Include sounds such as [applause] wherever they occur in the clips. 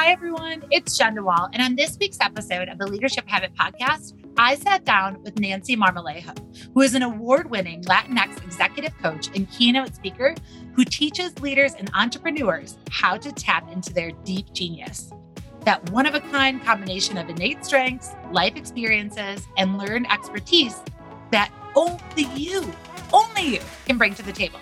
Hi, everyone. It's Jenn DeWall. And on this week's episode of the Leadership Habit Podcast, I sat down with Nancy Marmolejo, who is an award winning Latinx executive coach and keynote speaker who teaches leaders and entrepreneurs how to tap into their deep genius. That one of a kind combination of innate strengths, life experiences, and learned expertise that only you, only you can bring to the table.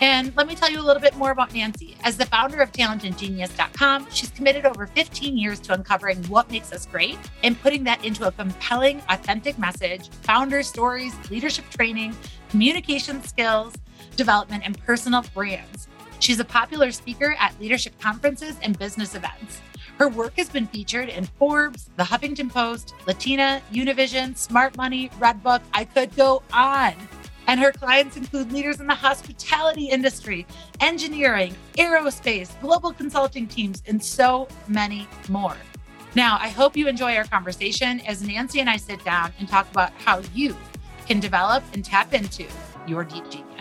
And let me tell you a little bit more about Nancy. As the founder of talentandgenius.com, she's committed over 15 years to uncovering what makes us great and putting that into a compelling, authentic message, founder stories, leadership training, communication skills, development, and personal brands. She's a popular speaker at leadership conferences and business events. Her work has been featured in Forbes, The Huffington Post, Latina, Univision, Smart Money, Redbook. I could go on. And her clients include leaders in the hospitality industry, engineering, aerospace, global consulting teams, and so many more. Now, I hope you enjoy our conversation as Nancy and I sit down and talk about how you can develop and tap into your deep genius.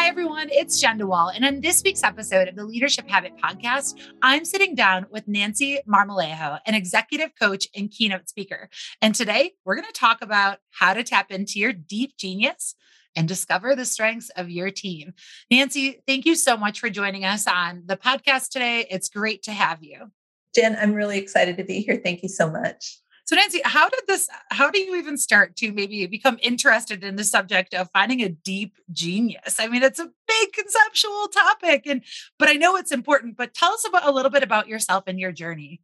Hi, everyone. It's Jenn DeWall. And on this week's episode of the Leadership Habit Podcast, I'm sitting down with Nancy Marmolejo, an executive coach and keynote speaker. And today we're going to talk about how to tap into your deep genius and discover the strengths of your team. Nancy, thank you so much for joining us on the podcast today. It's great to have you. Jenn, I'm really excited to be here. Thank you so much. So Nancy, how did this how do you even start to maybe become interested in the subject of finding a deep genius? I mean, it's a big conceptual topic and but I know it's important, but tell us about a little bit about yourself and your journey.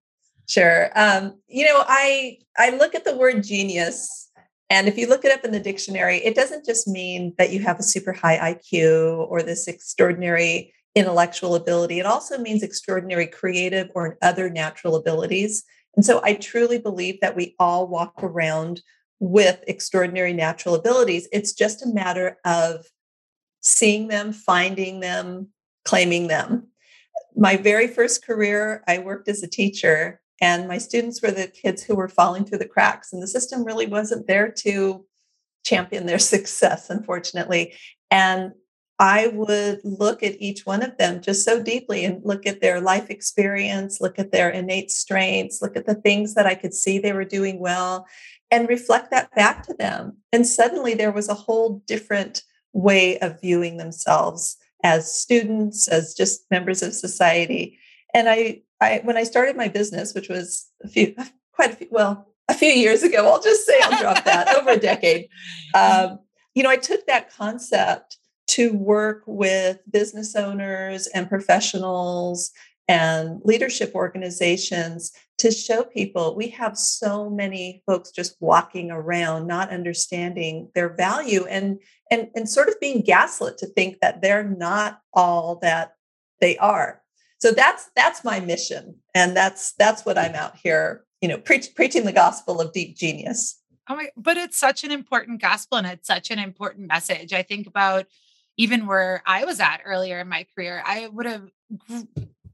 Sure. Um, you know, I I look at the word genius and if you look it up in the dictionary, it doesn't just mean that you have a super high IQ or this extraordinary intellectual ability. It also means extraordinary creative or other natural abilities. And so I truly believe that we all walk around with extraordinary natural abilities. It's just a matter of seeing them, finding them, claiming them. My very first career, I worked as a teacher, and my students were the kids who were falling through the cracks, and the system really wasn't there to champion their [laughs] success, unfortunately. And I would look at each one of them just so deeply and look at their life experience, look at their innate strengths, look at the things that I could see they were doing well, and reflect that back to them. And suddenly there was a whole different way of viewing themselves as students, as just members of society. And I, I when I started my business, which was a few, quite a few, well, a few years ago, I'll just say I'll drop that over a decade. [laughs] Um, you know, I took that concept to work with business owners and professionals and leadership organizations to show people we have so many folks just walking around not understanding their value and and and sort of being gaslit to think that they're not all that they are. So that's that's my mission and that's that's what i'm out here you know preach, preaching the gospel of deep genius. Oh my but it's such an important gospel and it's such an important message. I think about even where I was at earlier in my career, I would have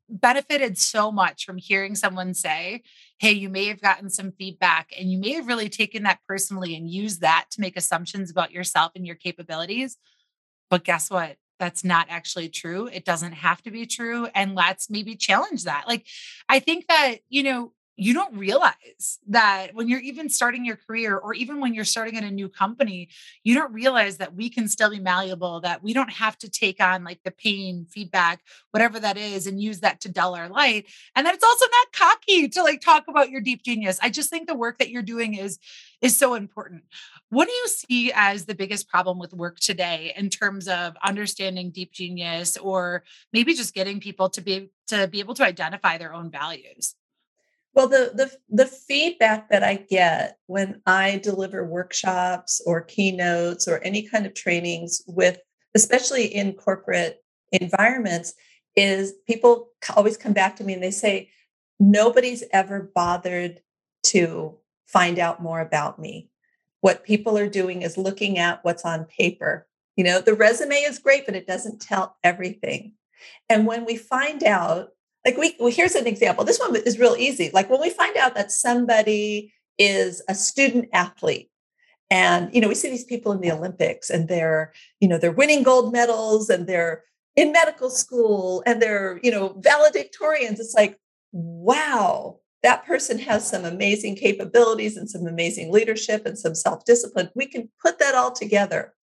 benefited so much from hearing someone say, Hey, you may have gotten some feedback and you may have really taken that personally and used that to make assumptions about yourself and your capabilities. But guess what? That's not actually true. It doesn't have to be true. And let's maybe challenge that. Like, I think that, you know, you don't realize that when you're even starting your career or even when you're starting at a new company you don't realize that we can still be malleable that we don't have to take on like the pain feedback whatever that is and use that to dull our light. And that it's also not cocky to like talk about your deep genius. I just think the work that you're doing is is so important. What do you see as the biggest problem with work today in terms of understanding deep genius or maybe just getting people to be to be able to identify their own values well, the, the the feedback that I get when I deliver workshops or keynotes or any kind of trainings with, especially in corporate environments, is people always come back to me and they say, nobody's ever bothered to find out more about me. What people are doing is looking at what's on paper. You know, the resume is great, but it doesn't tell everything. And when we find out like we well, here's an example this one is real easy like when we find out that somebody is a student athlete and you know we see these people in the olympics and they're you know they're winning gold medals and they're in medical school and they're, you know, valedictorians. It's like, wow, that person has some amazing capabilities and some amazing leadership and some self discipline. We can put that all together.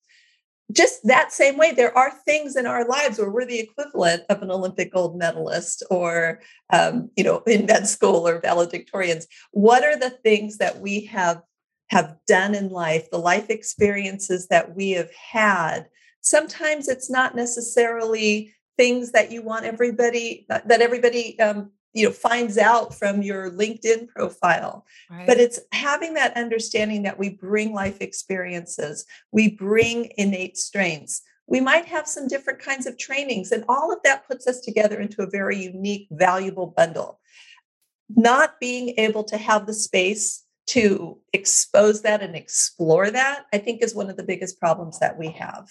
Just that same way, there are things in our lives where we're the equivalent of an Olympic gold medalist or, um, you know, in med school or valedictorians. What are the things that we have have done in life, the life experiences that we have had? Sometimes it's not necessarily things that you want everybody that everybody um, you know finds out from your linkedin profile. Right. but it's having that understanding that we bring life experiences we bring innate strengths. We might have some different kinds of trainings and all of that puts us together into a very unique valuable bundle. Not being able to have the space to expose that and explore that i think is one of the biggest problems that we have.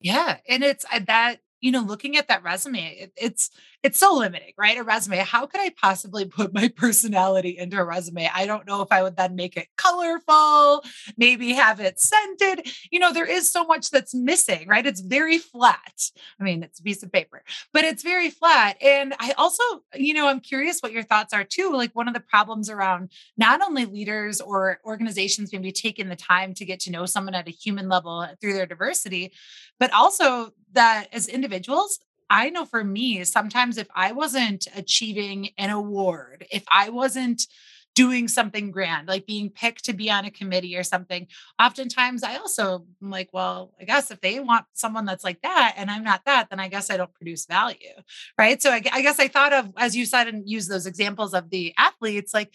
Yeah and it's uh, that you know looking at that resume it, it's it's so limiting right? A resume how could i possibly put my [laughs] personality into a resume? I don't know if i would then make it colorful maybe have it scented. You know there is so much that's missing right? It's very flat. I mean it's a piece of paper but it's very flat. And i also you know i'm curious what your thoughts are too. Like one of the problems around not only leaders or organizations maybe taking the time to get to know someone at a human level through their diversity but also that as individuals, I know for me, sometimes if I wasn't achieving an award, if I wasn't doing something grand, like being picked to be on a committee or something, oftentimes I also am like, well, I guess if they want someone that's like that and I'm not that, then I guess I don't produce value. Right. So I, I guess I thought of, as you said, and use those examples of the athletes, like,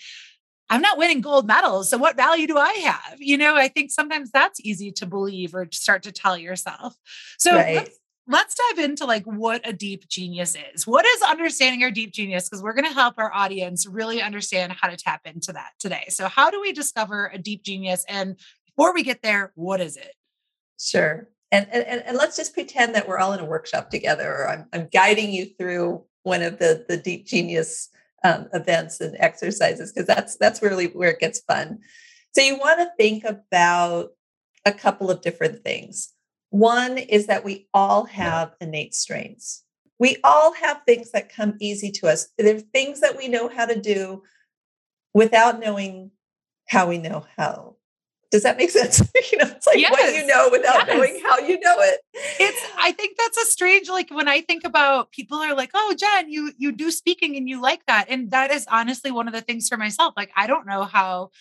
I'm not winning gold medals. So what value do I have? You know, I think sometimes that's easy to believe or start to tell yourself. So right. let's, let's dive into like what a deep genius is. What is understanding our deep genius? Because we're going to help our audience really understand how to tap into that today. So how do we discover a deep genius? And before we get there, what is it? Sure. And, and, and let's just pretend that we're all in a workshop together, or I'm, I'm guiding you through one of the, the deep genius um, events and exercises because that's that's really where it gets fun. So you want to think about a couple of different things. One is that we all have innate strengths. We all have things that come easy to us. There are things that we know how to do without knowing how we know how does that make [laughs] sense? [laughs] you know, it's like yes. what you know without yes. knowing how you know it. It's I think that's a strange like when I think about people are like, "Oh, Jenn, you you do speaking and you like that." And that is honestly one of the things for myself. Like I don't know how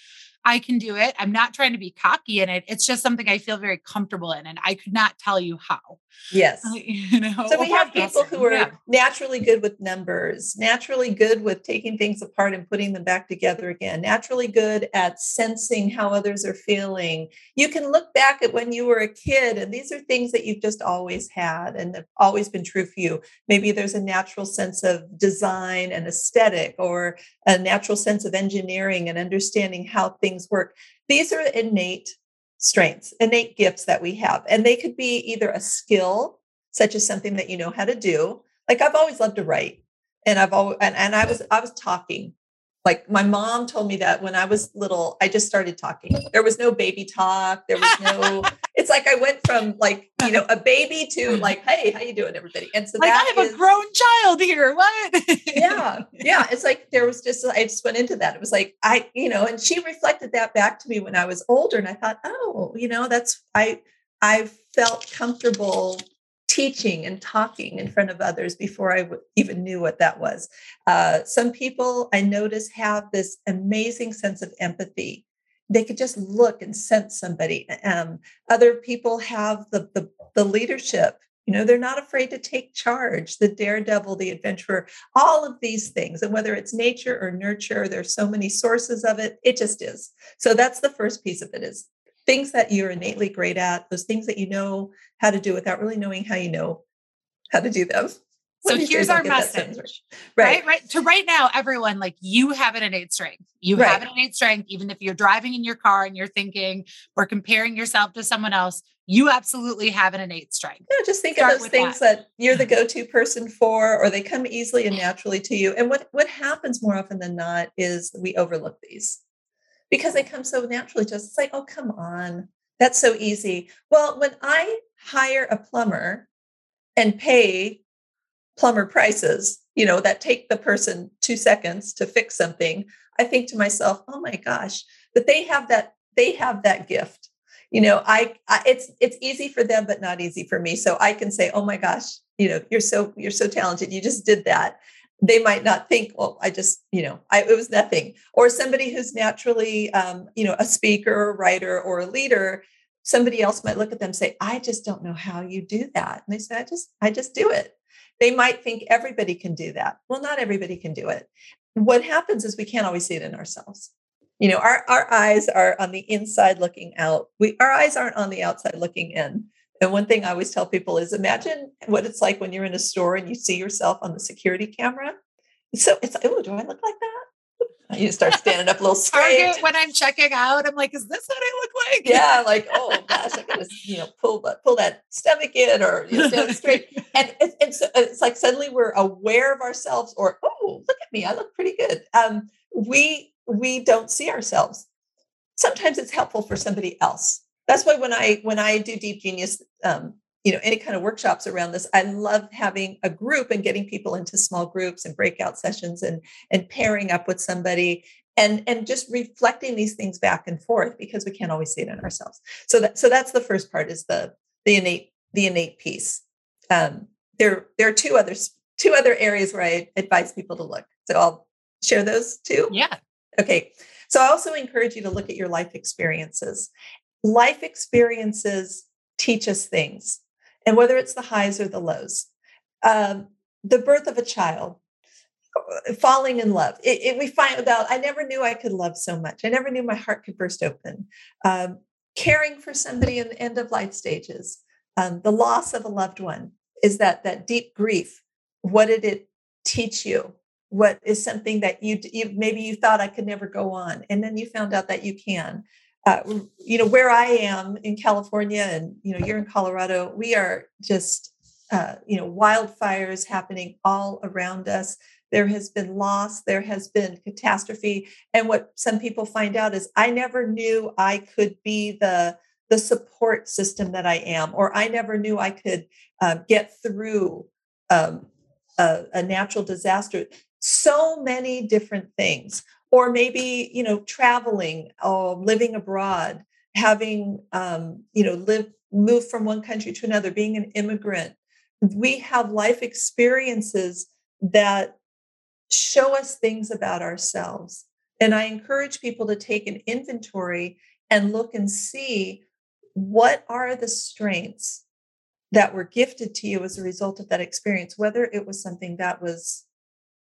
I can do it. I'm not trying to be cocky in it. It's just something I feel very comfortable in. And I could not tell you how. Yes. [laughs] You know, so we have people who are yeah. naturally good with numbers, naturally good with taking things apart and putting them back together again, naturally good at sensing how others are feeling. You can look back at when you were a kid, and these are things that you've just always had and have always been true for you. Maybe there's a natural sense of design and aesthetic, or a natural sense of engineering and understanding how things work. These are innate strengths, innate gifts that we have. And they could be either a skill, such as something that you know how to do. Like I've always loved to write. And I've always and, and I was I was talking like my mom told me that when I was little, I just started talking. There was no baby talk. There was no. [laughs] it's like I went from like you know a baby to [laughs] like, hey, how you doing, everybody? And so like I have is, a grown child here. What? yeah, [laughs] yeah. It's like there was just I just went into that. It was like I you know, and she reflected that back to me when I was older, and I thought, oh, you know, that's I I felt comfortable teaching and talking in front of others before I w- even knew what that was. Uh, some people I notice have this amazing sense of empathy. They could just look and sense somebody. Um, other people have the, the, the leadership. You know, they're not afraid to take charge, the daredevil, the adventurer, all of these things. And whether it's nature or nurture, there's so many sources of it. It just is. So that's the first piece of it is things that you're innately great at, those things that you know how to do without really knowing how you know how to do them. So here's our message. Right. right. Right. To right now, everyone, like you have an innate strength. You right. have an innate strength, even if you're driving in your car and you're thinking or comparing yourself to someone else, you absolutely have an innate strength. Yeah, just think Start of those things that. that. you're the mm-hmm. go-to person for, or they come easily and naturally to you. And what, what happens more often than not is we overlook these because they come so naturally to us. It's like, oh, come on. That's so easy. Well, when I hire a plumber, and pay plumber prices, you know, that take the person two seconds to fix something, I think to myself, oh my gosh, but they have that, they have that gift. You know, I, I it's it's easy for them, but not easy for me. So I can say, oh my gosh, you know, you're so you're so talented. You just did that they might not think, well, I just, you know, I, it was nothing. Or somebody who's naturally, um, you know, a speaker, or a writer, or a leader, somebody else might look at them and say, I just don't know how you do that. And they say, I just, I just do it. They might think everybody can do that. Well, not everybody can do it. What happens is we can't always see it in ourselves. You know, our, our eyes are on the inside looking out. We our eyes aren't on the outside looking in. And one thing I always tell people is imagine what it's like when you're in a store and you see yourself on the security camera. So it's like, oh, do I look like that? You start standing up a little [laughs] straight. When I'm checking out, I'm like, is this what I look like? Yeah, [laughs] like, oh gosh, I gotta, you know, pull that pull that stomach in or you know, stand straight. [laughs] And it's, it's it's like suddenly we're aware of ourselves, or oh, look at me, I look pretty good. Um, we we don't see ourselves. Sometimes it's helpful for somebody else that's why when I when I do Deep Genius, um, you know, any kind of workshops around this, I love having a group and getting people into small groups and breakout sessions and and pairing up with somebody and and just reflecting these things back and forth because we can't always see it in ourselves. So that so that's the first part is the the innate the innate piece. Um, there there are two others two other areas where I advise people to look. So I'll share those two. Yeah. Okay. So I also encourage you to look at your life experiences life experiences teach us things, and whether it's the highs or the lows, um, the birth of a child, uh, falling in love. It, it, we find out I never knew I could love so much. I never knew my heart could burst open. Um, caring for somebody in the end of life stages, um, the loss of a loved one is that that deep grief. What did it teach you? What is something that you, you maybe you thought I could never go on, and then you found out that you can uh, you know where i am in california and you know you're in colorado we are just uh, you know wildfires happening all around us. There has been loss there has been catastrophe and what some people find out is i never knew i could be the the support system that i am or i never knew i could uh, get through um, a, a natural disaster. So many different things or maybe you know traveling or um, living abroad having um, you know live move from one country to another being an immigrant. We have life experiences that show us things about ourselves. And i encourage people to take an inventory and look and see what are the strengths that were gifted to you as a result of that experience whether it was something that was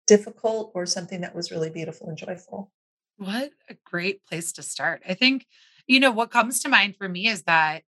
difficult or something that was really beautiful and joyful. What a great place to start. I think, you know, what comes to mind for me is that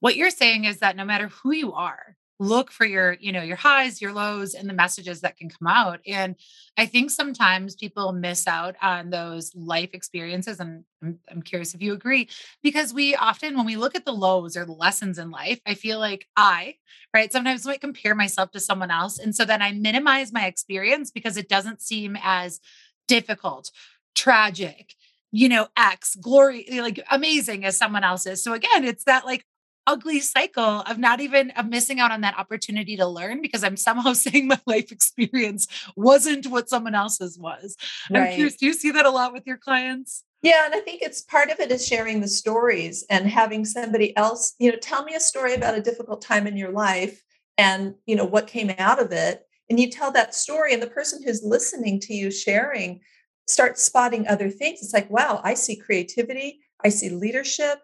what you're saying is that no matter who you are, look for your you know your highs your lows and the messages that can come out and i think sometimes people miss out on those life experiences and I'm, I'm, curious if you agree because we often when we look at the lows or the lessons in life i feel like i right sometimes might compare myself to someone else and so then i minimize my experience because it doesn't seem as difficult tragic you know, X glory, like amazing as someone else's. So again, it's that like ugly cycle of not even of missing out on that opportunity to learn because I'm somehow [laughs] saying my life experience wasn't what someone else's was. Right. I'm curious, do you see that a lot with your clients? Yeah, and I think it's part of it is sharing the stories and having somebody else, you know, tell me a story about a difficult time in your life and, you know, what came out of it. And you tell that story, and the person who's listening to you sharing starts spotting other things. It's like, wow, I see creativity, I see leadership,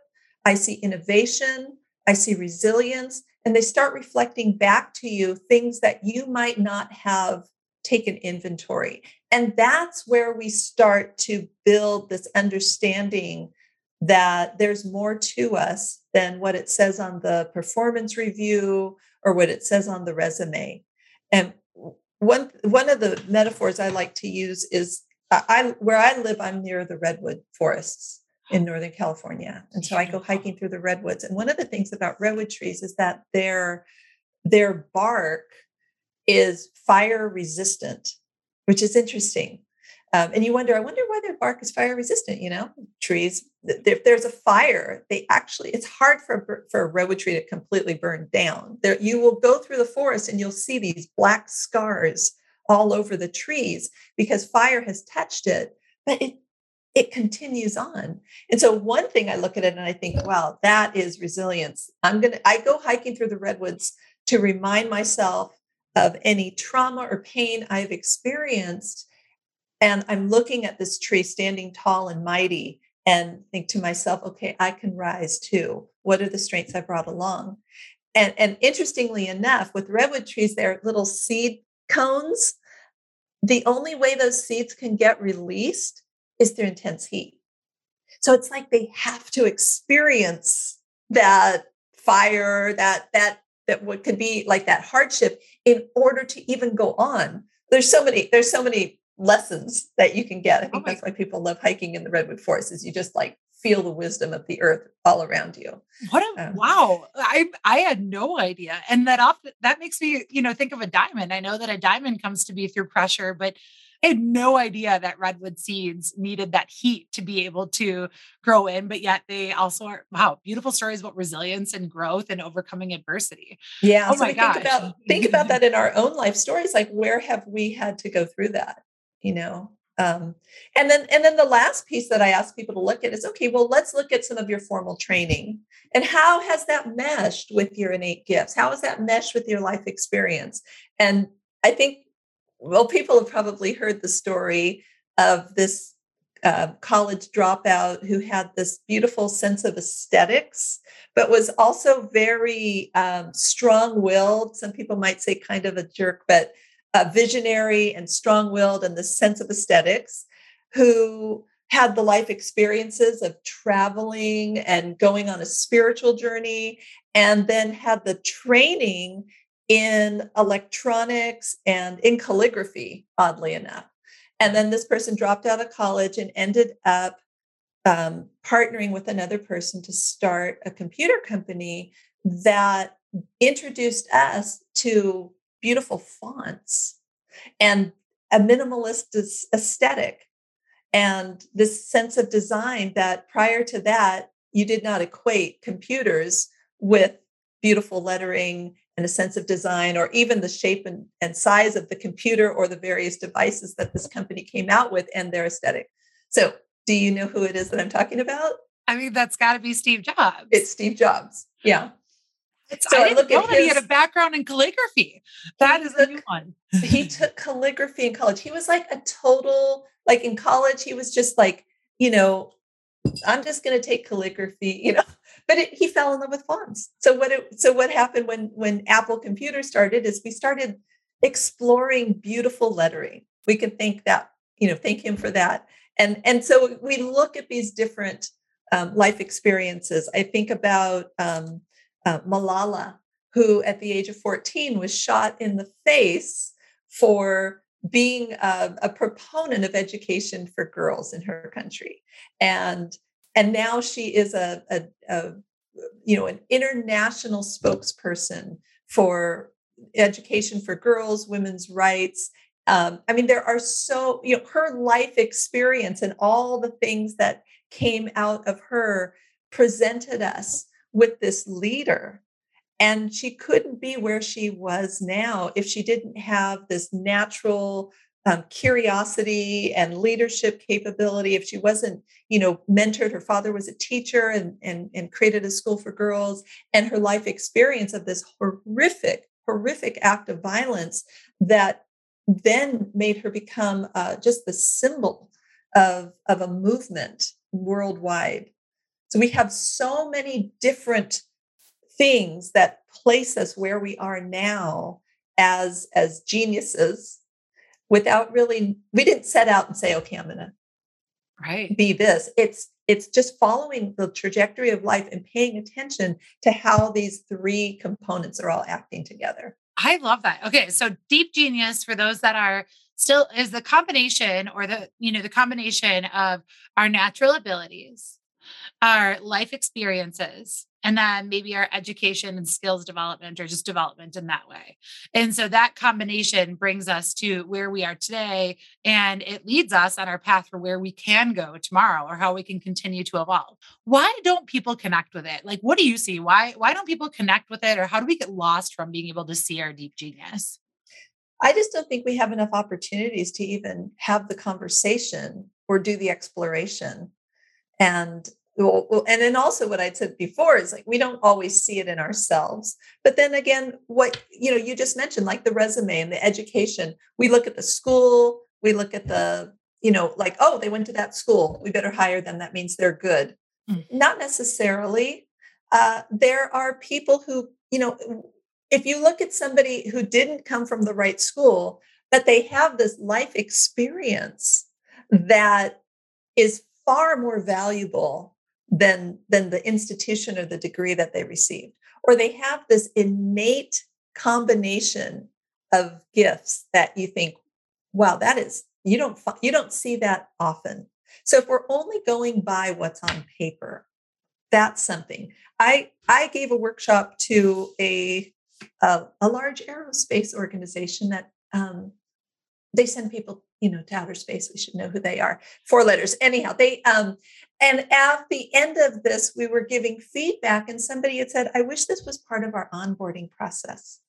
I see innovation, I see resilience, and they start reflecting back to you things that you might not have taken inventory. And that's where we start to build this understanding that there's more to us than what it says on the performance review or what it says on the resume. And one one of the metaphors I like to use is I where I live, I'm near the redwood forests in Northern California. And so I go hiking through the redwoods. And one of the things about redwood trees is that their their bark is fire resistant, which is interesting. Um, and you wonder, I wonder why their bark is fire resistant. You know, trees, if there's a fire, they actually, it's hard for, for a redwood tree to completely burn down. There, you will go through the forest and you'll see these black scars all over the trees because fire has touched it, but it it continues on. And so one thing I look at it and I think, wow, that is resilience. I'm gonna I go hiking through the redwoods to remind myself of any trauma or pain I've experienced. And I'm looking at this tree standing tall and mighty and think to myself, okay, I can rise too. What are the strengths I brought along? And, and interestingly enough, with redwood trees, they're little seed cones. The only way those seeds can get released is through intense heat. So it's like they have to experience that fire, that that that what could be like that hardship in order to even go on. There's so many, there's so many lessons that you can get. I oh think oh that's why people love hiking in the redwood forest is you just like feel the wisdom of the earth all around you. What a um, wow. I I had no idea. And that often that makes me, you know, think of a diamond. I know that a diamond comes to be through pressure, but I had no idea that redwood seeds needed that heat to be able to grow in, but yet they also are wow, beautiful stories about resilience and growth and overcoming adversity. Yeah. Oh so my gosh. Think about, think about that in our own life stories. Like where have we had to go through that? You know? Um, and then and then the last piece that I ask people to look at is okay, well, let's look at some of your formal training. And how has that meshed with your innate gifts? How has that meshed with your life experience? And I think well, people have probably heard the story of this uh, college dropout who had this beautiful sense of aesthetics, but was also very um, strong willed. Some people might say kind of a jerk, but uh, visionary and strong willed and the sense of aesthetics, who had the life experiences of traveling and going on a spiritual journey, and then had the training in electronics and in calligraphy, oddly enough. And then this person dropped out of college and ended up um, partnering with another person to start a computer company that introduced us to beautiful fonts and a minimalist aesthetic and this sense of design that prior to that you did not equate computers with beautiful lettering and a sense of design, or even the shape and, and size of the computer or the various devices that this company came out with and their aesthetic. So, do you know who it is that I'm talking about? I mean, that's got to be Steve Jobs. It's Steve Jobs. Yeah. It's, so I, I know that his, he had a background in calligraphy. That is took, a new one. he took calligraphy in college. He was like a total, like in college, he was just like, you know, I'm just going to take calligraphy, you know, but it, he fell in love with fonts. So what it, so what happened when when Apple Computer started is we started exploring beautiful lettering. We can thank that, you know, thank him for that. And and so we look at these different um, life experiences. I think about um, uh, Malala, who at the age of 14 was shot in the face for being a, a, proponent of education for girls in her country and and now she is a, a, a you know an international spokesperson for education for girls women's rights. Um, i mean there are so you know her life experience and all the things that came out of her presented us with this leader and she couldn't be where she was now if she didn't have this natural um, curiosity and leadership capability. If she wasn't, you know, mentored, her father was a teacher and, and, and created a school for girls, and her life experience of this horrific, horrific act of violence that then made her become uh, just the symbol of, of a movement worldwide. So we have so many different things that place us where we are now as as geniuses without really we didn't set out and say okay i'm to right. be this. It's it's just following the trajectory of life and paying attention to how these three components are all acting together. I love that. Okay so deep genius for those that are still is the combination or the you know the combination of our natural abilities our life experiences, and then maybe our education and skills development or just development in that way. And so that combination brings us to where we are today and it leads us on our path for where we can go tomorrow or how we can continue to evolve. Why don't people connect with it? Like what do you see? Why why don't people connect with it or how do we get lost from being able to see our deep genius? I just don't think we have enough opportunities to even have the conversation or do the exploration. And well, and then also what I'd said before is like we don't always see it in ourselves. But then again, what you know, you just mentioned, like the resume and the education, we look at the school, we look at the, you know, like, oh, they went to that school, we better hire them. That means they're good. Mm-hmm. Not necessarily. Uh, there are people who, you know, if you look at somebody who didn't come from the right school, but they have this life experience that is far more valuable than than the institution or the degree that they received. Or they have this innate combination of gifts that you think wow that is you don't you don't see that often. So if we're only going by what's on paper that's something. I i gave a workshop to a a, a large aerospace organization that um, they send people you know to outer space we should know who they are four letters. Anyhow they um and at the end of this we were giving feedback and somebody had said i wish this was part of our onboarding process.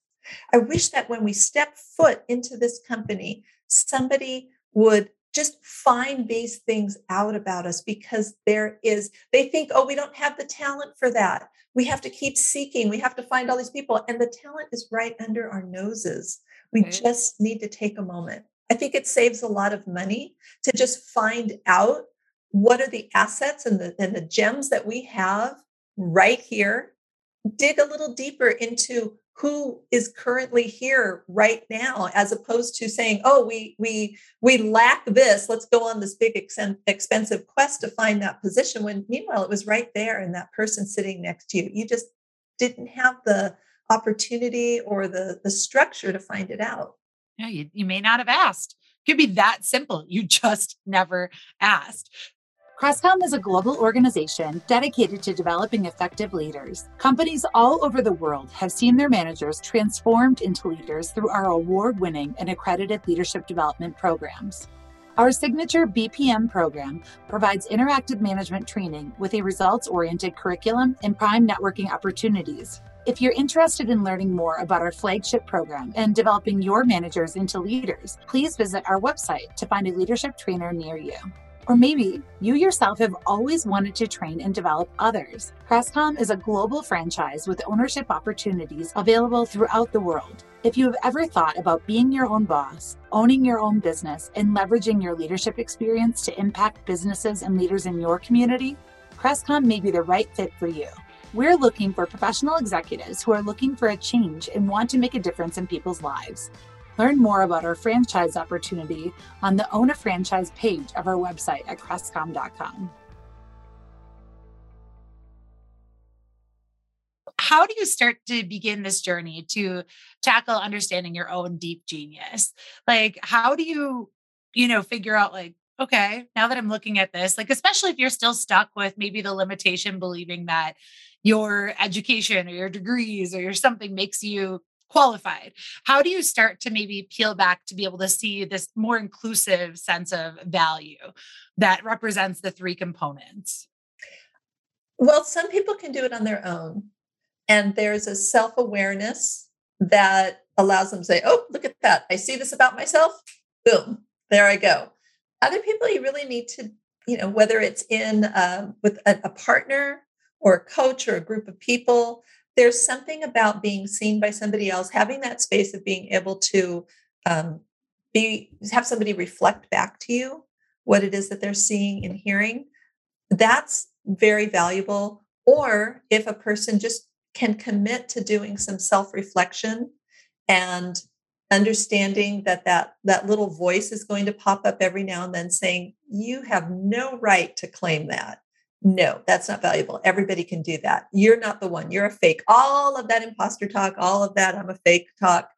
I wish that when we step foot into this company somebody would just find these things out about us because there is they think oh we don't have the talent for that. We have to keep seeking. We have to find all these people and the talent is right under our noses we okay. just need to take a moment I think it saves a lot of money to just find out what are the assets and the, and the gems that we have right here. Dig a little deeper into who is currently here right now as opposed to saying oh we we we lack this let's go on this big ex- expensive quest to find that position when meanwhile it was right there and that person sitting next to you you just didn't have the opportunity or the the structure to find it out yeah, you, you may not have asked. It could be that simple. You [laughs] just never asked. Crestcom is a global organization dedicated to developing effective leaders. Companies all over the world have seen their managers transformed into leaders through our award winning and accredited leadership development programs. Our signature BPM program provides interactive management training with a results oriented curriculum and prime networking opportunities. If you're interested in learning more about our flagship program and developing your managers into leaders, please visit our website to find a leadership trainer near you. Or maybe you yourself have always wanted to train and develop others. Crestcom is a global franchise with ownership opportunities available throughout the world. If you have ever thought about being your own boss, owning your own business, and leveraging your leadership experience to impact businesses and leaders in your community, Crestcom may be the right fit for you. We're looking for professional executives who are looking for a change and want to make a difference in people's lives. Learn more about our franchise opportunity on the Own a Franchise page of our website at crestcom.com. How do you start to begin this journey to tackle understanding your own deep genius? Like, how do you, you know, figure out like, okay, now that I'm looking at this, like, especially if you're still stuck with maybe the limitation believing that your education or your degrees or your something makes you qualified. How do you start to maybe peel back to be able to see this more inclusive sense of value that represents the three components? Well some people can do it on their own and there's a self-awareness that allows them to say oh look at that. I see this about myself. Boom. There i go. Other people you really need to you know whether it's in um, with a, a partner or a coach or a group of people there's something about being seen by somebody else having that space of being able to um, be have somebody reflect back to you what it is that they're seeing and hearing that's very valuable. Or if a person just can commit to doing some self-reflection and understanding that that that little voice is going to pop up every now and then saying you have no right to claim that no, that's not valuable. Everybody can do that. You're not the one. You're a fake. All of that imposter talk, all of that I'm a fake talk.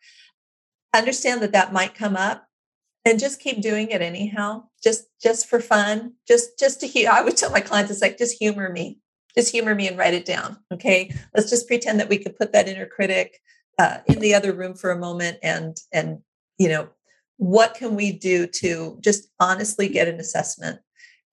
Understand that that might come up and just keep doing it anyhow. just just for fun, just just to hear I would tell my clients, it's like just humor me, just humor me and write it down. Okay, let's just pretend that we could put that inner critic uh, in the other room for a moment, and and you know, what can we do to just honestly get an assessment?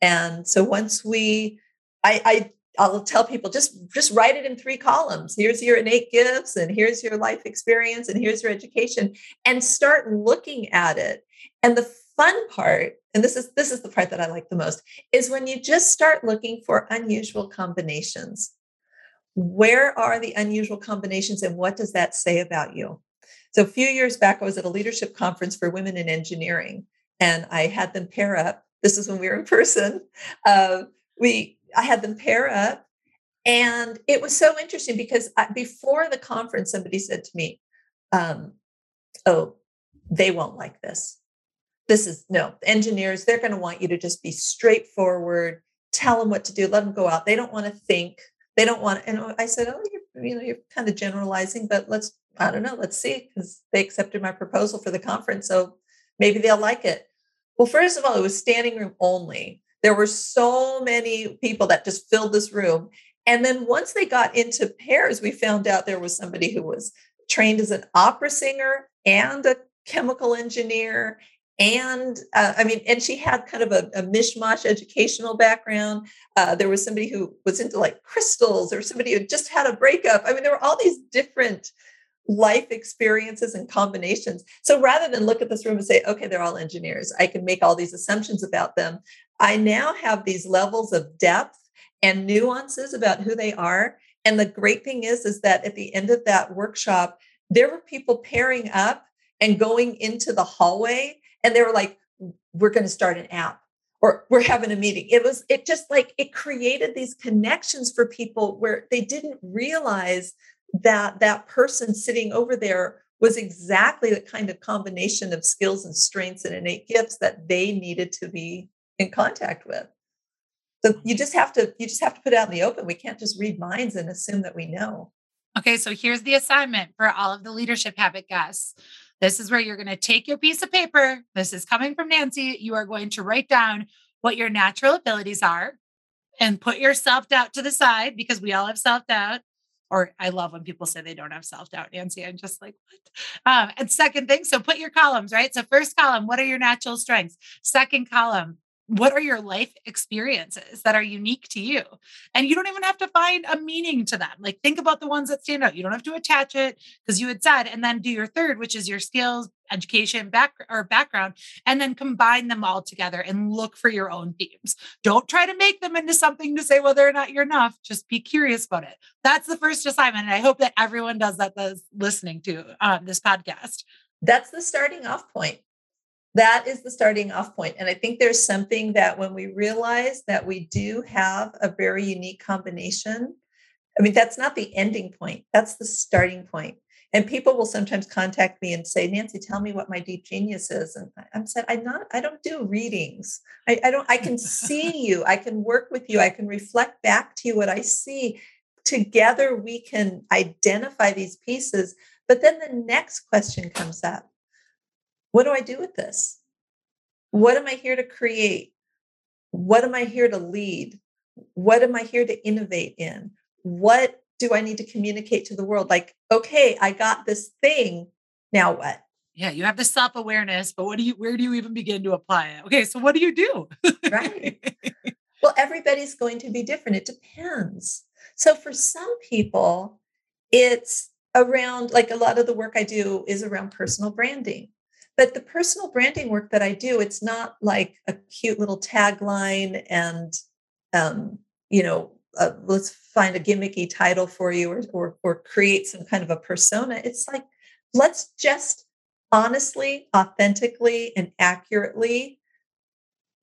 And so once we, I, I I'll tell people just just write it in three columns. Here's your innate gifts, and here's your life experience, and here's your education, and start looking at it. And the fun part, and this is this is the part that I like the most, is when you just start looking for unusual combinations. Where are the unusual combinations, and what does that say about you? So a few years back, I was at a leadership conference for women in engineering, and I had them pair up. This is when we were in person. Uh, we I had them pair up. And it was so interesting because I, before the conference, somebody said to me, um, Oh, they won't like this. This is no engineers, they're going to want you to just be straightforward, tell them what to do, let them go out. They don't want to think. They don't want, and I said, Oh, you're, you know, you're kind of generalizing, but let's, I don't know, let's see, because they accepted my proposal for the conference. So maybe they'll like it. Well, first of all, it was standing room only. There were so many people that just filled this room. And then once they got into pairs, we found out there was somebody who was trained as an opera singer and a chemical engineer. And uh, I mean, and she had kind of a, a mishmash educational background. Uh, there was somebody who was into like crystals, or somebody who just had a breakup. I mean, there were all these different life experiences and combinations. So rather than look at this room and say, okay, they're all engineers, I can make all these assumptions about them. I now have these levels of depth and nuances about who they are. And the great thing is, is that at the end of that workshop, there were people pairing up and going into the hallway, and they were like, "We're going to start an app." Or we're having a meeting. It was, it just like it created these connections for people where they didn't realize that that person sitting over there was exactly the kind of combination of skills and strengths and innate gifts that they needed to be in contact with. So you just have to you just have to put out in the open. We can't just read minds and assume that we know. Okay, so here's the assignment for all of the leadership habit guests. This is where you're going to take your piece of paper. This is coming from Nancy. You are going to write down what your natural abilities are and put your self doubt to the side because we all have self doubt. Or I love when people say they don't have self doubt, Nancy. I'm just like, what? Um, and second thing, so put your columns, right? So, first column, what are your natural strengths? Second column, what are your life experiences that are unique to you? And you don't even have to find a meaning to them. Like think about the ones that stand out. You don't have to attach it because you had said and then do your third which is your skills education back or background and then combine them all together and look for your own themes. Don't try to make them into something to say whether or not you're enough. Just be curious about it. That's the first assignment and i hope that everyone does that that's listening to um, this podcast. That's the starting off point that is the starting off point. And I think there's something that when we realize that we do have a very unique combination, I mean, that's not the ending point, that's the starting point. And people will sometimes contact me and say, Nancy, tell me what my deep genius is. And I'm said, I'm not, I don't do readings. I, I don't, I can see [laughs] you, I can work with you, I can reflect back to you what I see. Together we can identify these pieces. But then the next question comes up what do I do with this? What am I here to create? What am I here to lead? What am I here to innovate in? What do I need to communicate to the world? Like, okay, I got this thing. Now what? Yeah, you have the self awareness, but what do you, where do you even begin to apply it? Okay, so what do you do? right. [laughs] Well, everybody's going to be different. It depends. So for some people, it's around like a lot of the work I do is around personal branding. But the personal branding work that I do, it's not like a cute little tagline and, um, you know, uh, let's find a gimmicky title for you or, or, or create some kind of a persona. It's like, let's just honestly, authentically, and accurately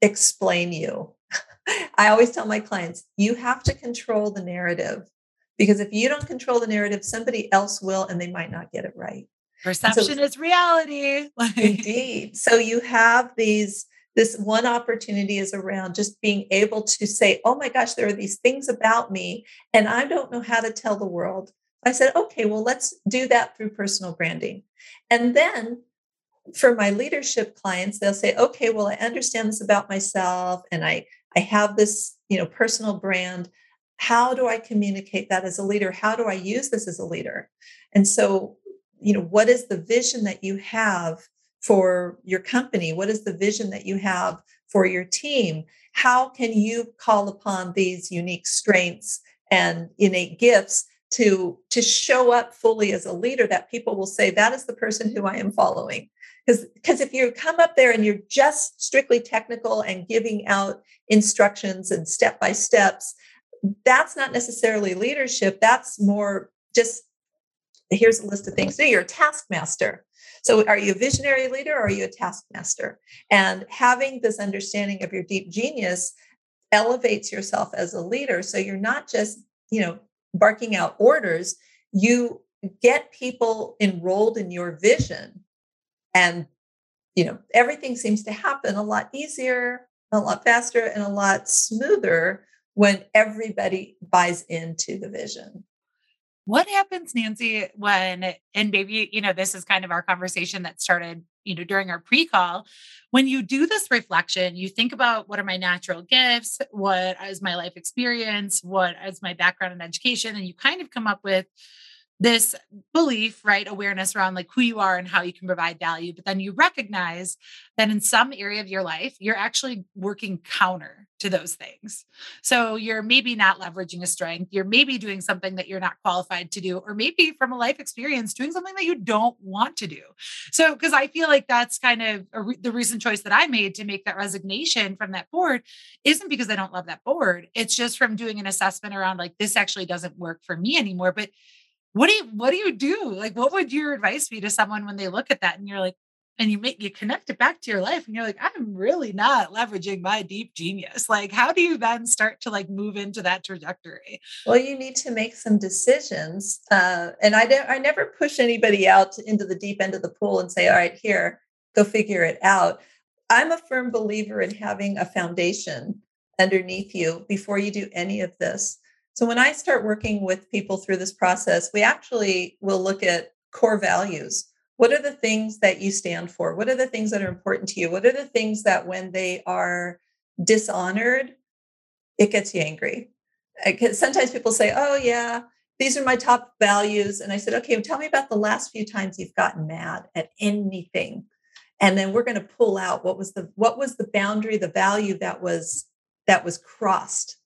explain you. [laughs] I always tell my clients, you have to control the narrative because if you don't control the narrative, somebody else will, and they might not get it right. Perception so, is reality. [laughs] indeed. So you have these, this one opportunity is around just being able to say, oh my gosh, there are these things about me, and I don't know how to tell the world. I said, okay, well, let's do that through personal branding. And then for my leadership clients, they'll say, okay, well, I understand this about myself and I, I have this, you know, personal brand. How do I communicate that as a leader? How do I use this as a leader? And so, you know, what is the vision that you have for your company? What is the vision that you have for your team? How can you call upon these unique strengths and innate gifts to to show up fully as a leader that people will say that is the person who I am following because because if you come up there and you're just strictly technical and giving out instructions and step by steps that's not necessarily leadership that's more just here's a list of things. Do you're a taskmaster. So are you a visionary leader or are you a taskmaster? And having this understanding of your deep genius elevates yourself as a leader. So you're not just you know barking out orders, you get people enrolled in your vision. And you know everything seems to happen a lot easier a lot faster and a lot smoother when everybody buys into the vision what happens nancy when and maybe you know this is kind of our conversation that started you know during our pre-call. When you do this reflection you think about what are my natural gifts what is my life experience what is my background in education and you kind of come up with this belief, right? Awareness around like who you are and how you can provide value. But then you recognize that in some area of your life, you're actually working counter to those things. So you're maybe not leveraging a strength. You're maybe doing something that you're not qualified to do, or maybe from a life experience, doing something that you don't want to do. So, because I feel like that's kind of re- the recent choice that I made to make that resignation from that board isn't because I don't love that board. It's just from doing an assessment around like, this actually doesn't work for me anymore. But what do you what do you do? Like what would your advice be to someone when they look at that and you're like and you make you connect it back to your life and you're like i'm really not leveraging my deep genius. Like how do you then start to like move into that trajectory? Well you need to make some decisions uh, and i don't i never push anybody out into the deep end of the pool and say all right here go figure it out. I'm a firm believer in having a foundation underneath you before you do any of this so when I start working with people through this process, we actually will look at core values. What are the things that you stand for? What are the things that are important to you? What are the things that when they are dishonored, it gets you angry? Sometimes people say, oh, yeah, these are my top values. And I said, okay, well, tell me about the last few times you've gotten mad at anything. And then we're going to pull out what was the what was the boundary, the value that was that was crossed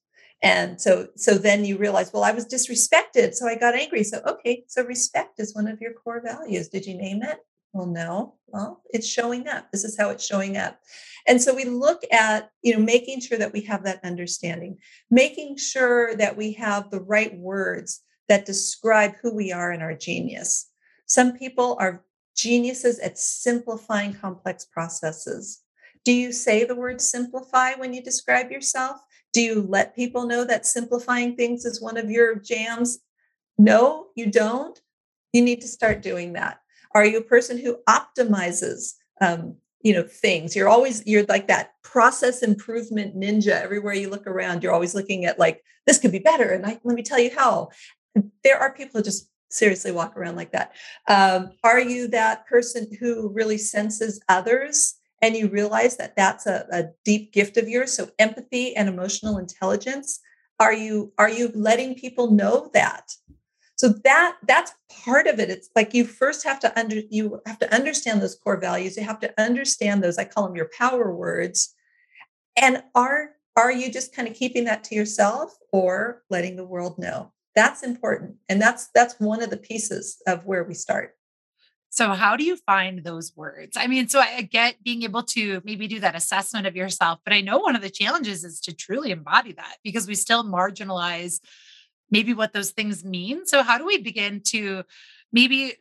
and so so then you realize well i was disrespected so i got angry. So okay so respect is one of your core values. Did you name it? Well no. Well it's showing up. This is how it's showing up. And so we look at you know making sure that we have that understanding making sure that we have the right words that describe who we are in our genius. Some people are geniuses at simplifying complex processes. Do you say the word simplify when you describe yourself do you let people know that simplifying things is one of your jams? No, you don't. You need to start doing that. Are you a person who optimizes um, you know things you're always you're like that process improvement ninja everywhere you look around you're always looking at like this could be better and I, let me tell you how there are people who just seriously walk around like that um, are you that person who really senses others and you realize that that's a, a deep gift of yours. So empathy and emotional intelligence are you are you letting people know that? So that that's part of it. It's like you first have to under you have to understand those core values. You have to understand those i call them your power words. And are are you just kind of keeping that to yourself or letting the world know? That's important. And that's that's one of the pieces of where we start so, how do you find those words? I mean, so I get being able to maybe do that assessment of yourself, but I know one of the challenges is to truly embody that because we still marginalize maybe what those things mean. So, how do we begin to maybe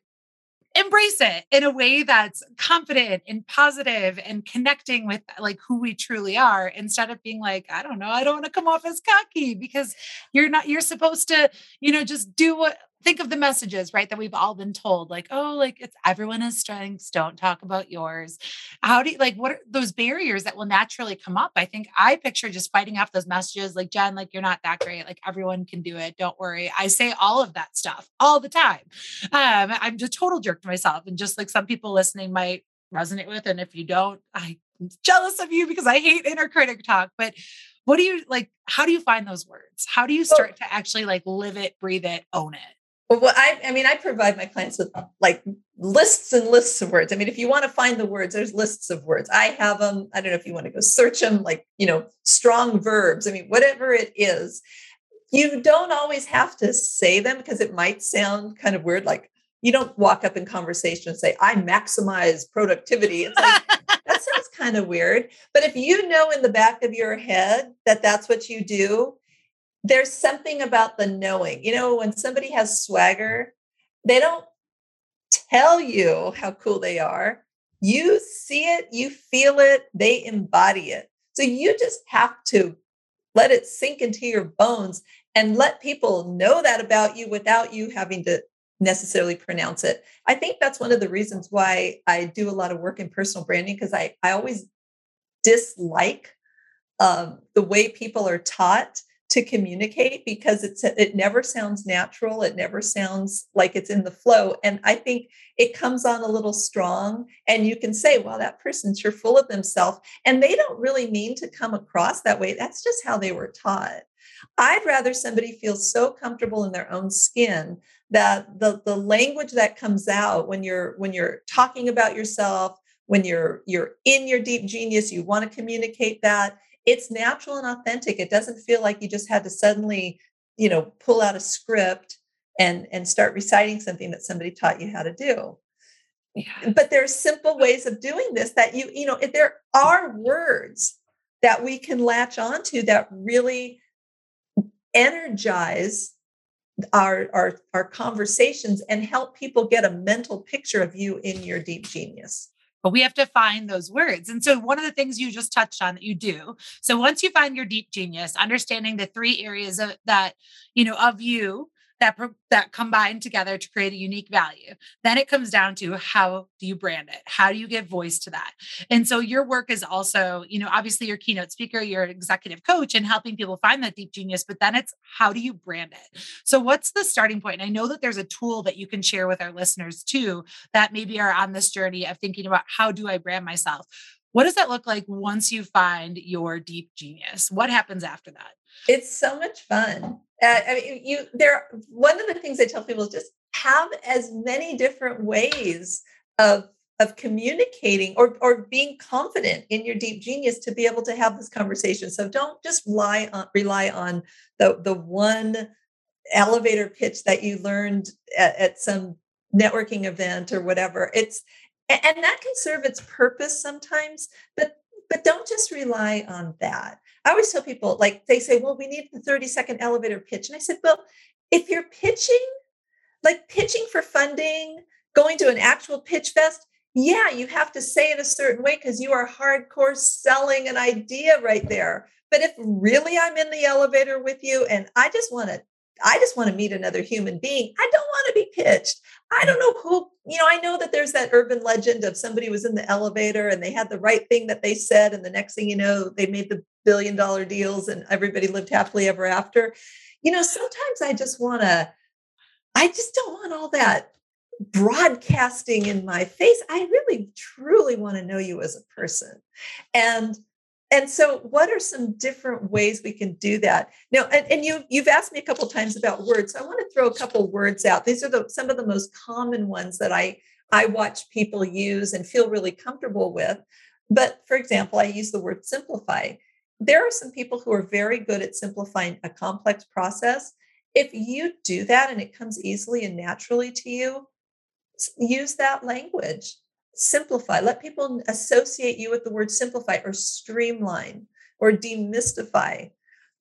embrace it in a way that's confident and positive and connecting with like who we truly are instead of being like i don't know i don't want to come off as cocky because you're not you're supposed to you know just do what think of the messages, right? That we've all been told, like, oh, like it's everyone has strengths. Don't talk about yours. How do you like what are those barriers that will naturally come up? I think I picture just fighting off those messages, like Jenn, like you're not that great. Like everyone can do it. Don't worry. I say all of that stuff all the time. Um, I'm just total jerk to myself. And just like some people listening might resonate with. And if you don't, I'm jealous of you because I hate inner critic talk. But what do you like? How do you find those words? How do you start to actually like live it, breathe it, own it? Well, I, I mean, I provide my clients with like lists and lists of words. I mean, if you want to find the words, there's lists of words. I have them. I don't know if you want to go search them, like, you know, strong verbs. I mean, whatever it is, you don't always have to say them because it might sound kind of weird. Like, you don't walk up in conversation and say, I maximize productivity. It's like, [laughs] that sounds kind of weird. But if you know in the back of your head that that's what you do, there's something about the knowing. You know, when somebody has swagger, they don't tell you how cool they are. You see it, you feel it, they embody it. So you just have to let it sink into your bones and let people know that about you without you having to necessarily pronounce it. I think that's one of the reasons why I do a lot of work in personal branding because I, I always dislike um, the way people are taught to communicate because it's it never sounds natural it never sounds like it's in the flow and i think it comes on a little strong and you can say well that person's sure full of themselves and they don't really mean to come across that way that's just how they were taught. I'd rather somebody feel so comfortable in their own skin that the the language that comes out when you're when you're talking about yourself when you're you're in your deep genius you want to communicate that it's natural and authentic. It doesn't feel like you just had to suddenly, you know, pull out a script and and start reciting something that somebody taught you how to do. Yeah. But there are simple ways of doing this that you, you know, if there are words that we can latch onto that really energize our, our our conversations and help people get a mental picture of you in your deep genius but we have to find those words. And so, one of the things you just touched on that you do. So, once you find your deep genius, understanding the three areas of, that, you know, of you that that combine together to create a unique value. Then it comes down to how do you brand it? How do you give voice to that? And so your work is also you know obviously your keynote speaker you're executive coach and helping people find that deep genius but then it's how do you brand it? So what's the starting point? And i know that there's a tool that you can share with our listeners too that maybe are on this journey of thinking about how do i brand myself? What does that look like once you find your deep genius? What happens after that it's so much fun uh, I mean, you there. One of the things I tell people is just have as many different ways of of communicating or or being confident in your deep genius to be able to have this conversation. So don't just rely on rely on the the one elevator pitch that you learned at, at some networking event or whatever. It's and that can serve its purpose sometimes, but but don't just rely on that. I always tell people, like, they say, well, we need the 30 second elevator pitch. And I said, well, if you're pitching, like pitching for funding, going to an actual pitch fest, yeah, you have to say it a certain way because you are hardcore selling an idea right there. But if really I'm in the elevator with you and I just want to I just want to meet another human being. I don't want to be pitched. I don't know who, you know, I know that there's that urban legend of somebody was in the elevator and they had the right thing that they said. And the next thing you know, they made the billion dollar deals and everybody lived happily ever after. You know, sometimes I just want to, I just don't want all that broadcasting in my face. I really, truly want to know you as a person. And and so what are some different ways we can do that? Now and, and you you've asked me a couple times about words so i want to throw a couple words out. These are the some of the most common ones that i i watch people use and feel really comfortable with. But for example i use the word simplify. There are some people who are very good at simplifying a complex process. If you do that and it comes easily and naturally to you use that language simplify. Let people associate you with the word simplify or streamline or demystify.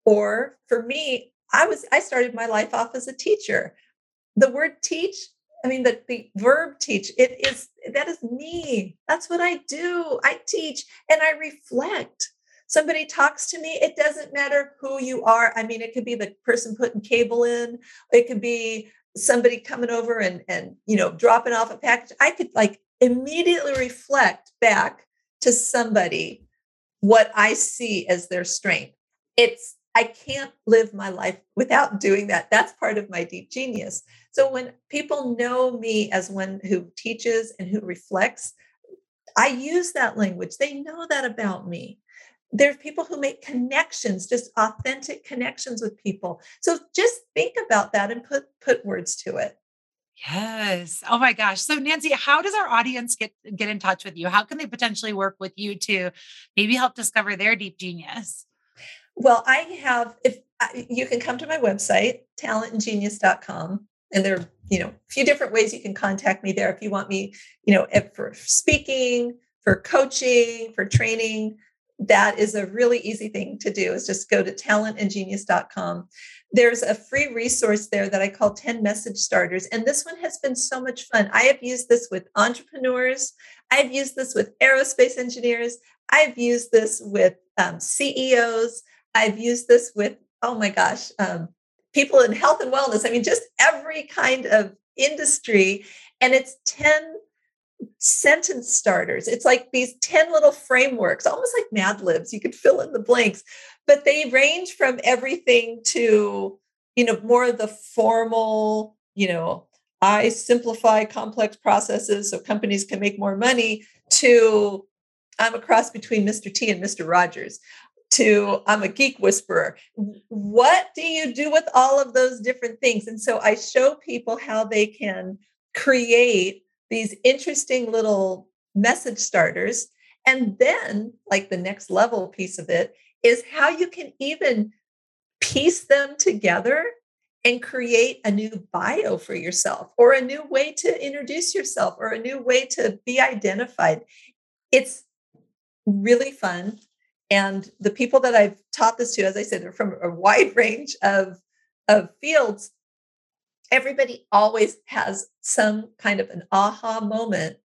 Or for me, I was I started my life off as a teacher. The word teach, I mean the, the verb teach, it is that is me. That's what I do. I teach and I reflect. Somebody talks to me, it doesn't matter who you are. I mean, it could be the person putting cable in, it could be somebody coming over and and you know dropping off a package. I could like immediately reflect back to somebody what I see as their strength. It's I can't live my life without doing that. That's part of my deep genius. So when people know me as one who teaches and who reflects, I use that language. They know that about me. There's people who make connections, just authentic connections with people. So just think about that and put put words to it. Yes. Oh my gosh. So Nancy, how does our audience get get in touch with you? How can they potentially work with you to maybe help discover their deep genius? Well, I have if uh, you can come to my website talentandgenius.com and there are you know a few different ways you can contact me there if you want me you know for speaking for coaching for training that is a really easy thing to do is just go to talentandgenius.com there's a free resource there that i call 10 message starters and this one has been so much fun. I have used this with entrepreneurs i've used this with aerospace engineers i've used this with um, ceos i've used this with oh my gosh um, people in health and wellness. I mean just every kind of industry and it's 10 sentence starters. It's like these 10 little frameworks, almost like Mad Libs. You could fill in the blanks, but they range from everything to, you know, more of the formal, you know, I simplify complex processes so companies can make more money to I'm a cross between Mr. T and Mr. Rogers to I'm a geek whisperer. What do you do with all of those different things? And so I show people how they can create these interesting little message starters. And then, like the next level piece of it, is how you can even piece them together and create a new bio for yourself or a new way to introduce yourself or a new way to be identified. It's really fun. And the people that I've taught this to, as I said, are from a wide [laughs] range of, of fields everybody always has some kind of an aha moment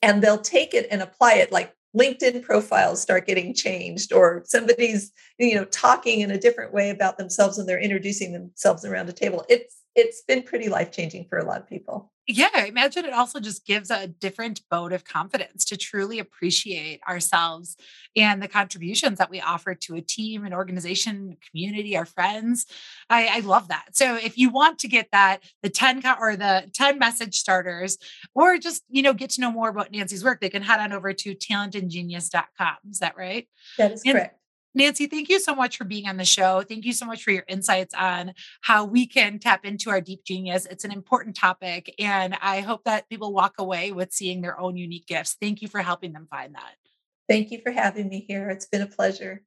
and they'll take it and apply it like linkedin profiles start getting changed or somebody's you know talking in a different way about themselves and they're introducing themselves around a table. It's it's been pretty life changing for a lot of people yeah, I imagine it also just gives a different boat of confidence to truly appreciate ourselves and the contributions that we offer to a team, an organization, community, our friends. I, I love that. So if you want to get that, the 10 or the 10 message starters, or just, you know, get to know more about Nancy's work, they can head on over to talentandgenius.com. Is that right? That is and, correct. Nancy, thank you so much for being on the show. Thank you so much for your insights on how we can tap into our deep genius. It's an important topic, and I hope that people walk away with seeing their own unique gifts. Thank you for helping them find that. Thank you for having me here. It's been a pleasure.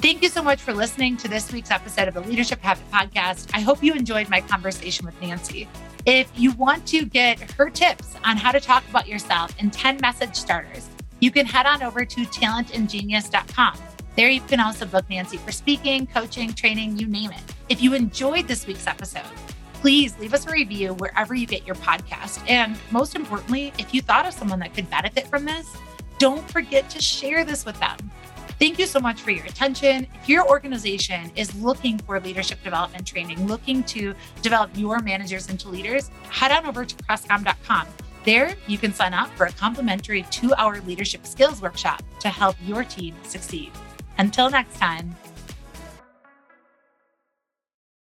Thank you so much for listening to this week's episode of the Leadership Habit Podcast. I hope you enjoyed my conversation with Nancy. If you want to get her tips on how to talk about yourself in 10 message starters, you can head on over to talentandgenius.com. There, you can also book Nancy for speaking, coaching, training, you name it. If you enjoyed this week's episode, please leave us a review wherever you get your podcast. And most importantly, if you thought of someone that could benefit from this, don't forget to share this with them. Thank you so much for your attention. If your organization is looking for leadership development training, looking to develop your managers into leaders, head on over to crestcom.com. There, you can sign up for a complimentary two hour leadership skills workshop to help your team succeed. Until next time.